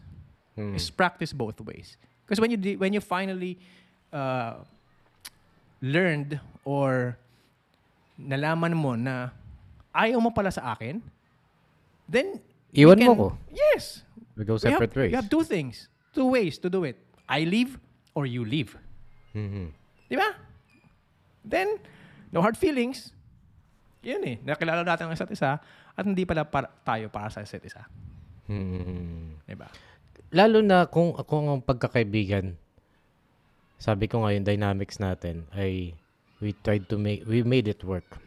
Mm. It's practice both ways. Because when you when you finally uh, learned or nalaman mo na ayaw mo pala sa akin, then Iwan mo can- ko. Yes. We go We have, separate ways. we have two things, two ways to do it. I leave or you leave. Mhm. Di ba? Then, no hard feelings. Yun eh. Nakilala natin ang isa't isa at hindi pala para, tayo para sa isa't isa. Mhm. Di ba? Lalo na kung ako ang pagkakaibigan, sabi ko nga yung dynamics natin ay we tried to make, we made it work.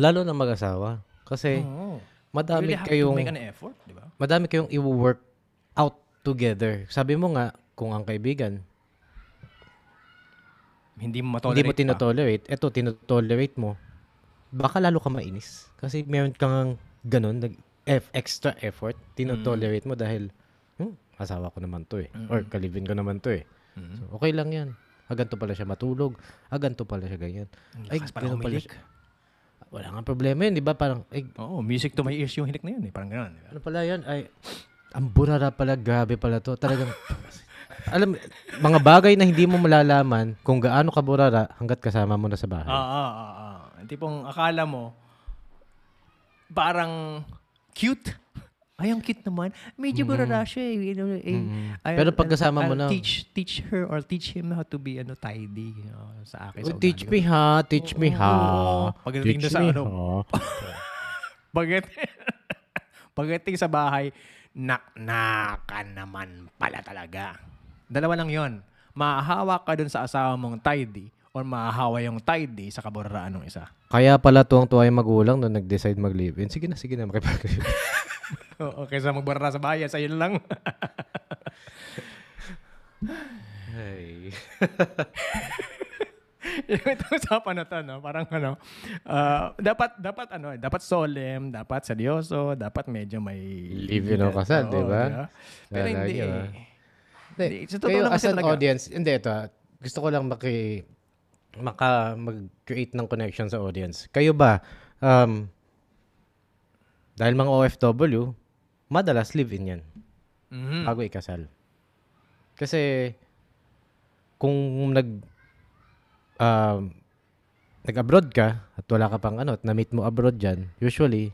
Lalo na mag-asawa. Kasi Oo. madami You really have kayong, to make an effort, di ba? madami kayong i-work out together. Sabi mo nga, kung ang kaibigan, Hindi mo hindi matolerate mo pa. tinotolerate, eto, tinotolerate mo, baka lalo ka mainis. Kasi meron kang ganun, nag F, extra effort, tinotolerate mo dahil, hmm, asawa ko naman to eh. Or kalibin ko naman to eh. Mhm. So, okay lang yan. Ah, ganito pala siya matulog. Ah, ganito pala siya ganyan. Ay, pala ganun pala siya. Wala nga problema yun, di ba? Parang, ay, Oo, music to my ears yung hilik na yun eh. Parang gano'n. di ba? ano pala yan? Ay, ang burara pala, grabe pala to. Talagang, alam, mga bagay na hindi mo malalaman kung gaano ka burara hanggat kasama mo na sa bahay. Ah, ah, ah, ah. Tipong akala mo, parang cute. Ay, ang cute naman. Medyo barara siya eh. You know, eh, Mhm. I'll- Pero pag kasama mo I'll na- Teach, teach her or teach him how to be ano tidy you know, sa akin. Oh, sa teach ugali me ha, teach me ha. Pagdating Teach doon sa me ano. Pagdating, pagdating sa bahay, nak-nakan naman pala talaga. Dalawa lang yon. Mahahawa ka dun sa asawa mong tidy or mahahawa yung tidy sa kaburaraan ng isa. Kaya pala tuwang-tuwa yung magulang nung nag-decide mag-live-in. Sige na, sige na, makipag-live. Oo, kaysa magbarara sa bahay, sa yun lang. Ay. Ito usapan na to, no? Parang ano, ah, dapat, dapat ano, dapat solemn, dapat seryoso, dapat medyo may... Live yun ang kasal, di ba? Pero Lala hindi. yun, ah. Hindi, sa totoo Kayo lang as an talaga. audience, hindi ito ah, gusto ko lang maki, maka, mag-create ng connection sa audience. Kayo ba, um, dahil mga OFW, madalas live-in yan Mhm. bago ikasal. Kasi, kung nag, um, nag-abroad ka at wala ka pang ano, at na-meet mo abroad dyan, usually,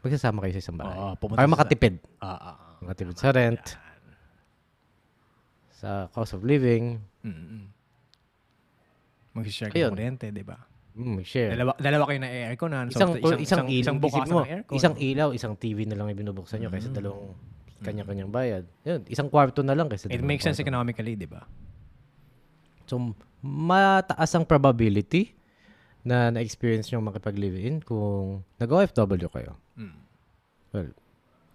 magsasama kayo sa isang bahay. Oo, pumunta Para makatipid. Ah, ah, ah. Makatipid sa rent, sa cost of living, Mm-mm. Mag-share kayo ng kuryente, di ba? Mm, share. Dalawa, dalawa kayo na aircon na. isang, isang, isang, il- isang isip bukas mo, ng aircon. isang ilaw, isang TV na lang yung binubuksan nyo kaysa dalawang kanya-kanyang bayad. Yun, isang kwarto na lang kaysa It makes sense kwarto. economically, di ba? So, mataas ang probability na na-experience nyo makipag-live-in kung nag-OFW kayo. Mm. Well,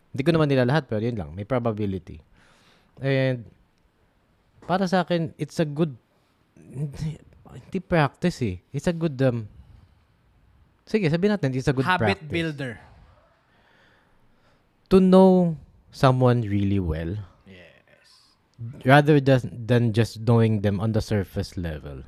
hindi ko naman nila lahat, pero yun lang. May probability. And, para sa akin, it's a good, hindi, practice eh. It's a good, um, sige, sabihin natin, it's a good Habit practice. builder. To know someone really well, Yes. rather than, than just knowing them on the surface level.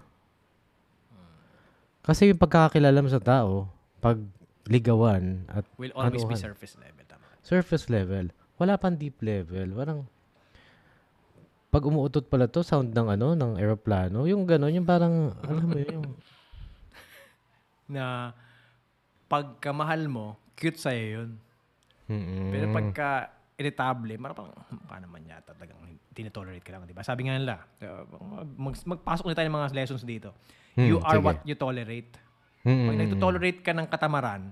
Kasi yung pagkakakilala mo sa tao, pag ligawan at Will always be Anuhan. surface level. Tama. surface level, wala pang deep level. Parang, pag umuutot pala to, sound ng ano, ng aeroplano, yung gano'n, yung parang, alam mo yun, yung, Na pagkamahal mo, cute sa'yo yun. Mm-mm. Pero pagka irritable, marang mukha naman yata talagang tinitolerate ka lang, di ba? Sabi nga nila, mag, magpasok na tayo ng mga lessons dito. Hmm, you are sige. what you tolerate. Mm-mm. Pag nagtotolerate ka ng katamaran,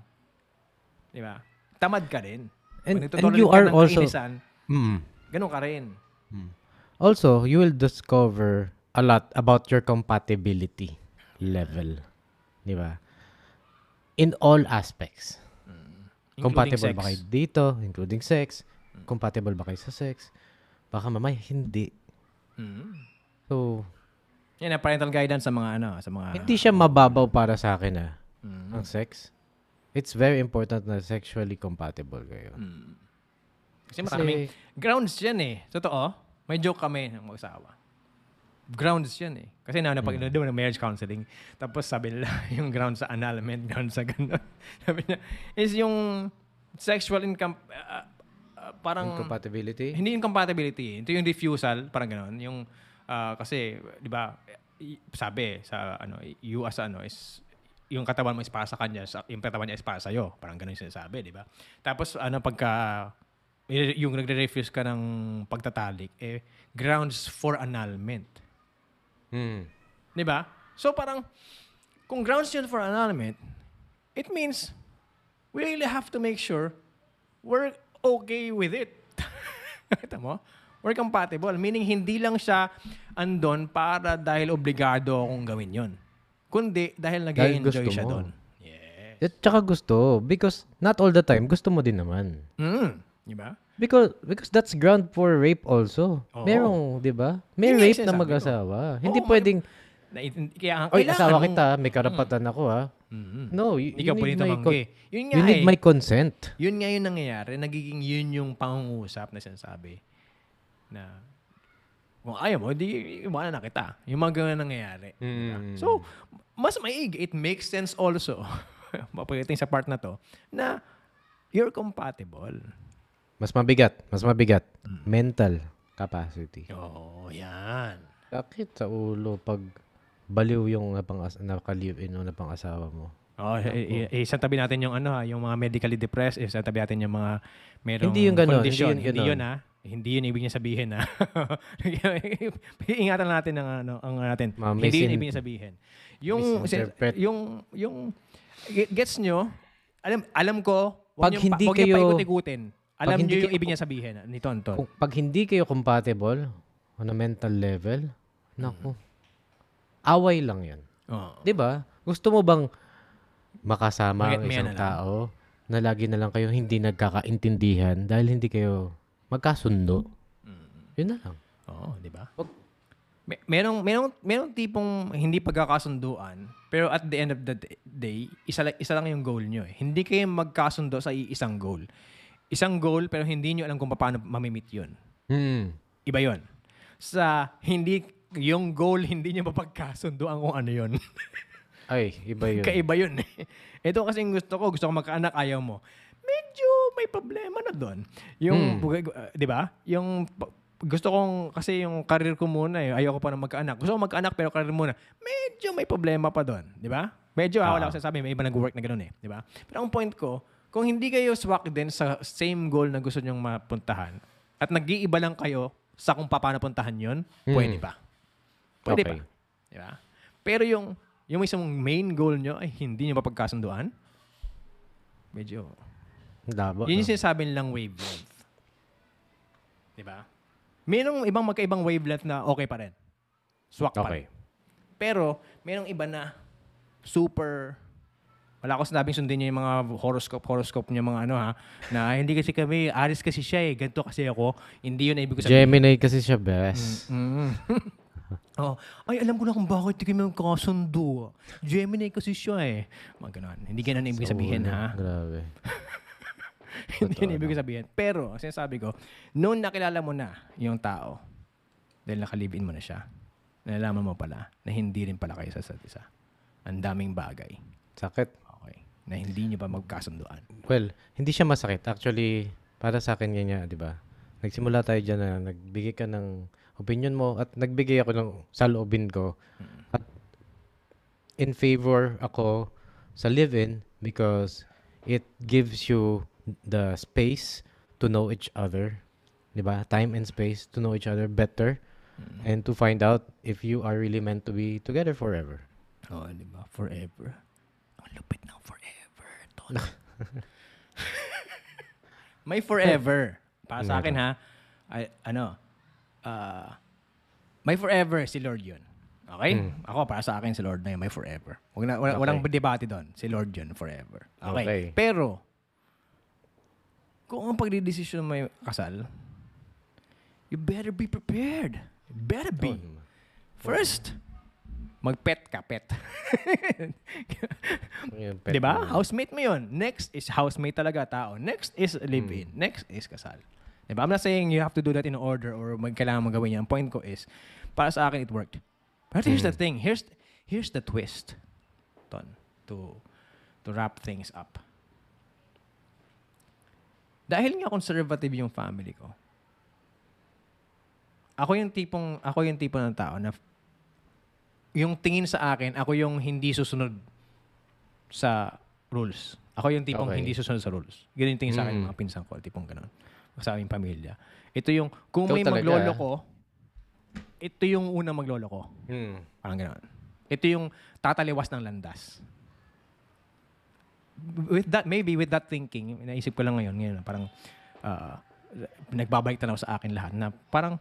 di ba? Tamad ka rin. Pag And- and you ka are ng also- kainisan, Mm. ganun ka rin. Also, you will discover a lot about your compatibility level. Di ba? In all aspects. Including Compatible sex. ba kayo dito, including sex? Compatible ba kayo sa sex? Baka mamay, hindi. Mm. So, Yan ang parental guidance sa mga ano, sa mga hindi siya mababaw para sa akin ah, Mm. ang sex. It's very important na sexually compatible kayo. Mm. Kasi maraming grounds yan eh. Totoo. May joke kami ng mag-asawa. Grounds yan eh. Kasi na napag mm. ng marriage counseling. Tapos sabi nila, yung grounds sa annulment, grounds sa gano'n. sabi niya, is yung sexual income, uh, uh, parang, Incompatibility? hindi yung compatibility. Ito yung refusal, parang gano'n. Yung, ah, kasi, di ba, sabi sa, ano, you as ano, is, yung katawan mo is para sa kanya, yung katawan niya is para sa'yo. Parang gano'n yung sinasabi, di ba? Tapos, ano, pagka, yung nagre-refuse ka ng pagtatalik, eh, grounds for annulment. Mm. Di ba? So, parang, kung grounds yun for annulment, it means, we really have to make sure we're okay with it. Kita mo? We're compatible. Meaning, hindi lang siya andon para dahil obligado akong gawin yon Kundi, dahil nag enjoy siya doon. Yeah. At saka gusto. Because not all the time, gusto mo din naman. Mm. Di ba? Because because that's ground for rape also. Oo. Merong, 'di ba? Yun May yung rape na sinasabi ko. mag-asawa. Hindi Oo, pwedeng, Na, kaya, ang oy, kailangan asawa mong- kita, may karapatan ako ha. Mhm. No, you, Ikaw you need my con- Yun nga you need eh. my consent. Yun nga yung nangyayari. Nagiging yun yung pangungusap na sinasabi. Na, kung ayaw mo, di, iwanan na kita. Yung mga ganun nangyayari. Mm. So, mas maig. It makes sense also, mapagating sa part na to, na you're compatible. Mas mabigat, mas mabigat. Mm. Mental capacity. Oo, oh, yan. Sakit sa ulo pag baliw yung napang nakalive-in o napang asawa mo. Oh, i- i- isang tabi natin yung ano ha, yung mga medically depressed, isang tabi natin yung mga merong Hindi yung ganon, condition. hindi yun Hindi yun ha. Hindi yun ibig niya sabihin ha. Ingatan natin ang ano, ang natin. Mga hindi yun ibig niya sabihin. Yung yung yung ge- gets nyo, alam alam ko, wag Pag niyo hindi pa, kayo- paikot-ikutin. Alam hindi niyo yung kayo- ibig niya sabihin ni Tonton. Kung, pag hindi kayo compatible on a mental level, naku, away lang yan. 'Di ba? Gusto mo bang makasama ang isang ano lang. tao na lagi na lang kayo hindi nagkakaintindihan dahil hindi kayo magkasundo? Mm. Yun na lang. Oo, di ba? Wag- May, merong, merong, merong tipong hindi pagkakasunduan, pero at the end of the day, isa, lang- isa lang yung goal nyo eh. Hindi kayo magkasundo sa isang goal. Isang goal, pero hindi nyo alam kung paano mamimit yun. Hmm. Iba yun. Sa hindi, yung goal, hindi nyo mapagkasunduan kung ano yun. Ay, iba yun. Kaiba yun eh. Ito kasi yung gusto ko, gusto ko magkaanak, ayaw mo. Medyo may problema na doon. Yung, uh, di ba? Yung, gusto kong, kasi yung career ko muna eh, ayoko pa na magkaanak. Gusto ko magkaanak pero career muna. Medyo may problema pa doon. Di ba? Medyo, ah, wala ko sasabi, may iba nag-work na gano'n eh. Di ba? Pero ang point ko, kung hindi kayo swak din sa same goal na gusto nyong mapuntahan, at nag-iiba lang kayo sa kung paano puntahan yun, pwede pa. Pwede Okay. pa. Di ba? Pero yung yung isang main goal nyo ay hindi nyo mapagkasunduan, medyo... Labo. Yun no? yung sinasabi nilang wavelength. Di ba? Merong ibang magkaibang wavelength na okay pa rin. Swak pa rin. Okay. Pero, merong iba na super... Wala ko sinabing sundin niya yung mga horoscope, horoscope niya mga ano ha, na "Ay, hindi kasi kami, Aris kasi siya eh, ganito kasi ako. Hindi yun na ibig ko sabihin. Gemini kasi siya best. Mm. oh, ay, alam ko na kung bakit di kami magkasundo. Gemini kasi siya eh. Mga ganun. Hindi ganun ang ibig sabihin, Ulo. ha? Grabe. Hindi yun ibig sabihin. Pero, sinasabi ko, noon nakilala mo na yung tao, dahil nakalibin mo na siya, nalalaman mo pala na hindi rin pala kayo sa isa't isa. Ang daming bagay. Sakit. Na hindi nyo pa magkasunduan. Well, hindi siya masakit. Actually, para sa akin ganyan, di ba? Nagsimula tayo dyan na nagbigay ka ng opinion mo at nagbigay ako ng saloobin ko. At in favor ako sa live-in because it gives you the space to know each other. 'Di ba? Time and space to know each other better and to find out if you are really meant to be together forever. Oo, di ba? Forever. Ang lupit ng forever. May forever. Para sa akin ha, ay, ano, ah, may forever si Lord yun. Okay? Ako, para sa akin, si Lord na yun, may forever. Wag na, wala, Okay. Walang debate doon. Si Lord yun, forever. Okay. Okay. Pero, kung ang pagdidesisyon mo may kasal, you better be prepared. You better be. First, mag-pet ka, pet. Pet Di ba? Housemate mo yun. Next is housemate talaga tao. Next is live-in. Next is kasal. Di ba? I'm not saying you have to do that in order or mag kailangan mo gawin yan. Ang point ko is, para sa akin, it worked. But here's the thing. Here's here's the twist. Ton, to to wrap things up. Dahil nga conservative yung family ko, ako yung tipong ako yung tipo ng tao na yung tingin sa akin, ako yung hindi susunod sa rules. Ako yung tipong Okay. hindi susunod sa rules. Ganun yung tingin sa akin ng Mm. mga pinsan ko, tipong ganun. Sa aming pamilya. Ito yung, kung Ikaw may talaga. maglolo ko, ito yung unang maglolo ko. Hmm. Parang gano'n. Ito yung tataliwas ng landas. With that, maybe with that thinking, naisip ko lang ngayon, ngayon parang uh, nagbabalik tanaw sa akin lahat na parang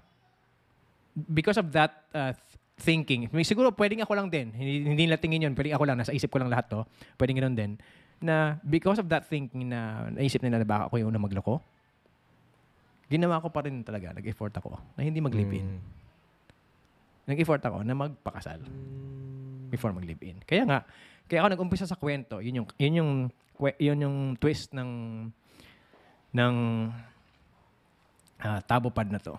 because of that uh, th- thinking, may siguro pwedeng ako lang din, hindi, hindi nila tingin yun, pwedeng ako lang, nasa isip ko lang lahat to, pwedeng ganoon din, na because of that thinking na naisip nila na baka ako yung unang magloko, ginawa ko pa rin talaga, nag-effort ako na hindi mag-live-in. Hmm. Nag-effort ako na magpakasal before mag-live-in. Kaya nga, kaya ako nag-umpisa sa kwento, yun yung, yun yung, yun yung twist ng, ng ah, tabupad na to.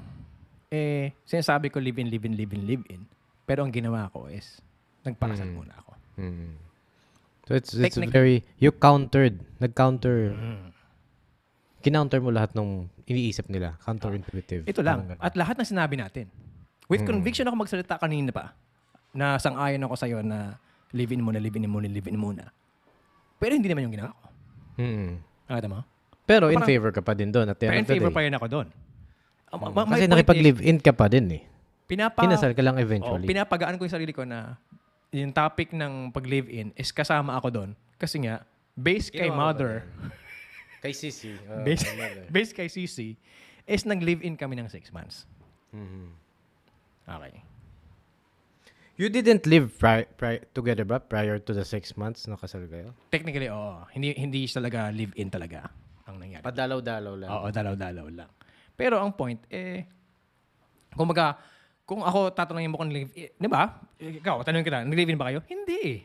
Eh, sinasabi ko live-in, live-in, live-in, live-in. Pero ang ginawa ko is, nagpakasal Mm. muna ako. Hmm. So it's it's very you countered, nag-counter. Kinounter mo lahat ng iniisip nila, counterintuitive. Ito lang. At lahat ng sinabi natin. With Mm. conviction ako magsalita kanina pa, na sang-ayon ako sa'yo na live-in muna, live-in muna, live-in muna. Pero hindi naman yung ginawa ko. Hmm. Nakita mo? Pero in Parang- favor ka pa din doon Pero in favor pa rin ako doon. Um, my Kasi nakipag-live-in ka pa din eh. Pinapa, Kinasal ka lang oh, eventually. pinapagaan ko yung sarili ko na yung topic ng pag-live-in is kasama ako doon. Kasi nga, based kay Ginawa mother, Kay Sisi. uh, based, based kay Sisi, is nag-live-in kami ng six months. Mhm. Okay. You didn't live pri- pri- together ba prior to the six months na kasal kayo? Technically, oo. Hindi, hindi talaga live-in talaga ang nangyari. Padalaw-dalaw lang. Oo, dalaw-dalaw lang. Pero ang point, eh, kung baga, kung ako tatanungin mo kung live eh, di ba? Ikaw, tanungin kita, nag-live-in ba kayo? Hindi eh.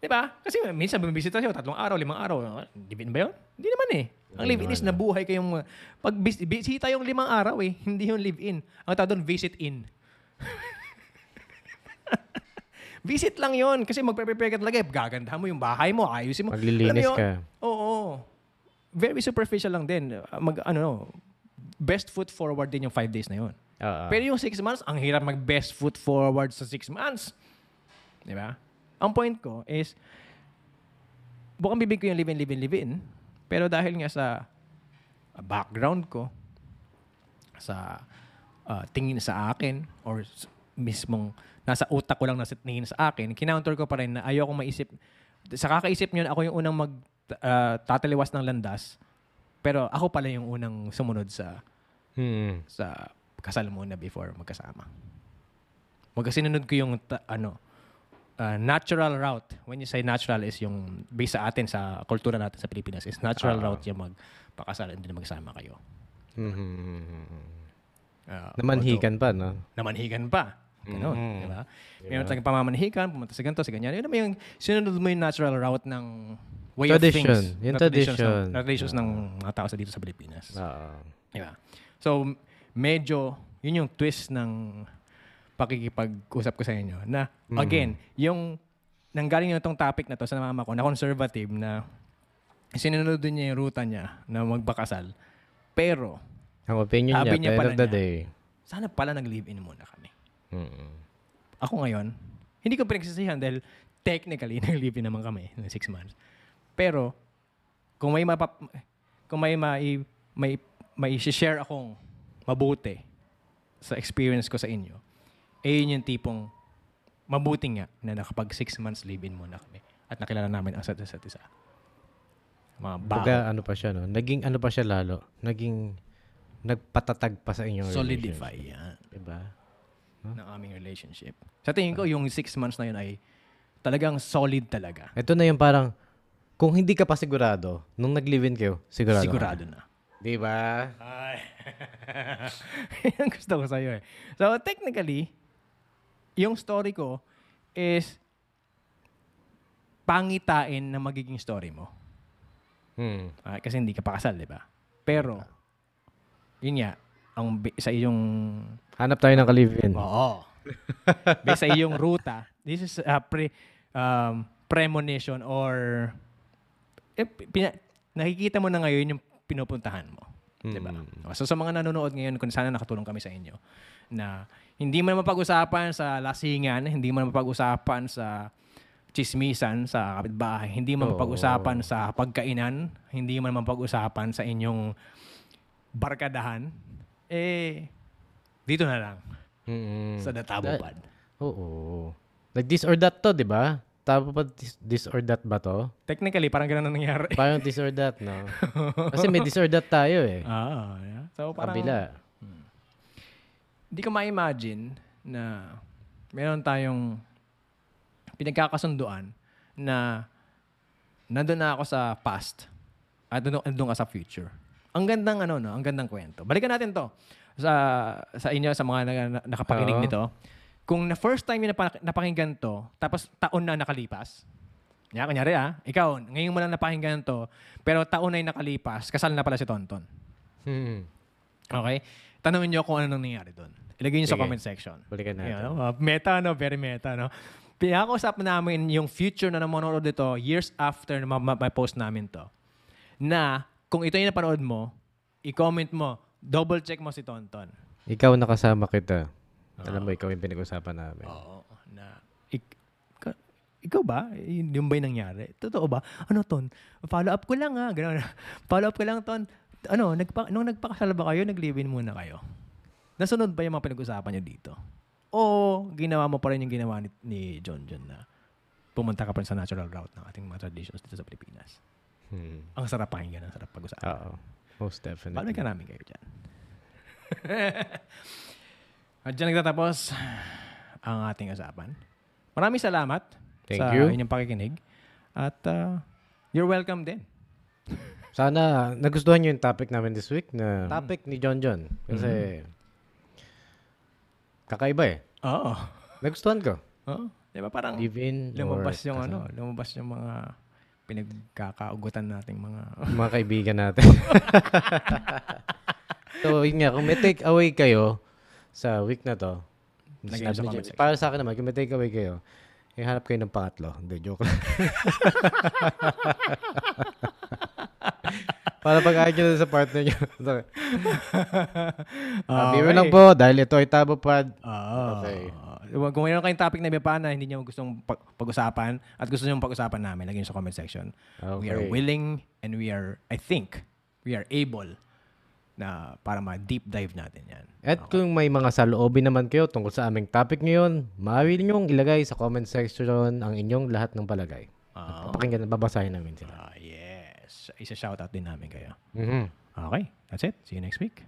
Di ba? Kasi minsan bumibisita siya, tatlong araw, limang araw. Live-in ba yun? Hindi naman eh. Ang live-in is nabuhay kayong, pag bis- bisita yung limang araw eh, hindi yung live-in. Ang tawag doon, visit in. visit lang yon kasi magpe-prepare ka talaga. eh. Gagandahan mo yung bahay mo, ayusin mo. Alam mo Maglilinis ka. Oo. Very superficial lang din. Mag, ano, best foot forward din yung five days na yun. Oo. Pero yung six months, ang hirap mag best foot forward sa six months. Di ba? Ang point ko is, bukang bibig ko yung live-in, live-in, live-in. Pero dahil nga sa uh, background ko, sa uh, tingin sa akin, or mismong nasa utak ko lang nasa tingin sa akin, kinounter ko pa rin na ayoko maisip. Sa kakaisip nyo, ako yung unang mag uh, tataliwas ng landas, pero ako pala yung unang sumunod sa Hmm. sa kasal muna before magkasama. Magkasinunod ko yung ta- ano uh, natural route. When you say natural is yung based sa atin sa kultura natin sa Pilipinas is natural Ah. route yung magpakasal and then magsama kayo. Mhm. Uh, Namanhikan pa, no? namanhigan pa. Ganun, Mhm. di ba? Diba? Meron talagang pamamanhikan, pumunta sa ganito, sa ganyan. Yun naman yung sinunod mo yung natural route ng way Tradition. of things. Yung traditions tradition. Ng, na traditions ng mga tao sa dito sa Pilipinas. Oo. Di ba? So, medyo, yun yung twist ng pakikipag-usap ko sa inyo. Na, Mhm. again, yung nanggaling yung itong topic na to sa mama ko, na conservative, na sinunod din niya yung ruta niya na magbakasal. Pero, Ang opinion niya, niya pala the niya. day, sana pala nag-live-in muna kami. Mm. Ako ngayon, hindi ko pinagsisihan dahil technically, nag-live-in naman kami ng six months. Pero, kung may mapap... Kung may mai, may, may share akong mabuti sa experience ko sa inyo, eh yun yung tipong mabuti nga na nakapag six months live-in muna kami at nakilala namin ang isa't isa't isa. Mga bago. Baga, ano pa siya, no? Naging ano pa siya lalo? Naging nagpatatag pa sa inyong solidify yan Diba? ng aming relationship. Sa tingin ko, yung six months na yun ay talagang solid talaga. Ito na yung parang, kung hindi ka pa sigurado, nung nag-live-in kayo, sigurado. Sigurado na. Di ba? Ay. Yan gusto ko sa'yo eh. So, technically, yung story ko is pangitain na magiging story mo. Hmm. Ah, kasi hindi ka pa kasal, di ba? Pero, yun nga, ang sa iyong Hanap tayo ng ka-live-in. Oo. Based sa iyong ruta, this is a pre, um, premonition or eh, pina- nakikita mo na ngayon yung pinupuntahan mo. Diba? Mm. So sa mga nanonood ngayon, kung sana nakatulong kami sa inyo, na hindi mo naman pag-usapan sa lasingan, hindi mo naman pag-usapan sa chismisan sa kapitbahay, hindi mo naman Oo. pag-usapan sa pagkainan, hindi mo naman pag-usapan sa inyong barkadahan, eh, dito na lang, Mm-mm. sa Databo Da- Pad. Oo. Like this or that to, di ba? Tama pa this, this or that ba to? Technically, parang ganun ang nangyari. Parang this or that, no? Kasi may this or that tayo eh. Ah, yeah. So parang, Kabila. hindi ko ma-imagine na meron tayong pinagkakasunduan na nandun na ako sa past at nandun, nandun ka sa future. Ang gandang ano, no? Ang gandang kwento. Balikan natin to sa sa inyo, sa mga na, na- nakapakinig Oo. nito. Kung na first time yung napa, napakinggan to, tapos taon na nakalipas, ya, kunyari ah, ikaw, ngayon mo lang napakinggan to, pero taon na yung nakalipas, kasal na pala si Tonton. Hmm. Okay? Tanungin nyo kung ano nang nangyari doon. Ilagay nyo sa comment section. Balikan natin. No? Uh, meta, no? Very meta, no? Pinakausap namin yung future na nanonood dito years after na ma- ma- ma-post namin to. Na kung ito yung napanood mo, i-comment mo, double check mo si Tonton. Ikaw nakasama kita. Alam mo, ikaw yung pinag-usapan namin. Oo. Na, ik- ka- ikaw ba? Yun yung ba yung nangyari? Totoo ba? Ano, Ton? Follow up ko lang, ha? Ganun. Follow up ko lang, Ton. Ano, nagpa, nung nagpakasal ba kayo, nag-live-in muna kayo? Nasunod ba yung mga pinag-usapan nyo dito? O ginawa mo pa rin yung ginawa ni, ni John John na pumunta ka pa rin sa natural route ng ating mga traditions dito sa Pilipinas? Hmm. Ang sarap pakinggan, ang sarap pag-usapan. Oo. Most definitely. Balik ka namin kayo dyan. At dyan nagtatapos ang ating usapan. Maraming salamat Thank sa you. inyong pakikinig. At uh, you're welcome din. Sana nagustuhan nyo yung topic namin this week na topic ni John John. Kasi kakaiba eh. Oo. Nagustuhan ko. Oo. Di ba parang Live-in lumabas yung ano, lumabas yung mga pinagkakaugutan nating mga... mga kaibigan natin. so, yun nga, kung may take away kayo sa week na to, Lagyan sa sabi comment section. para sa akin naman, kung may take away kayo, eh, hanap kayo ng pangatlo. Hindi, joke lang. para pag ayaw nyo sa partner nyo. Sorry. Ah, Biro okay. lang po, dahil ito ay Tabo Pad. Oo. Okay. Kung mayroon kayong topic na iba pa na hindi nyo gustong pag- pag-usapan at gusto nyo pag-usapan namin, lagyan nyo sa comment section. We are Okay. willing and we are, I think, we are able na para ma-deep dive natin yan. At kung may mga saloobin naman kayo tungkol sa aming topic ngayon, maaari ninyong ilagay sa comment section ang inyong lahat ng palagay. Ah, Papakinggan, babasahin namin sila. ah, yes. Isa-shoutout din namin kayo. Mhm. Okay, that's it. See you next week.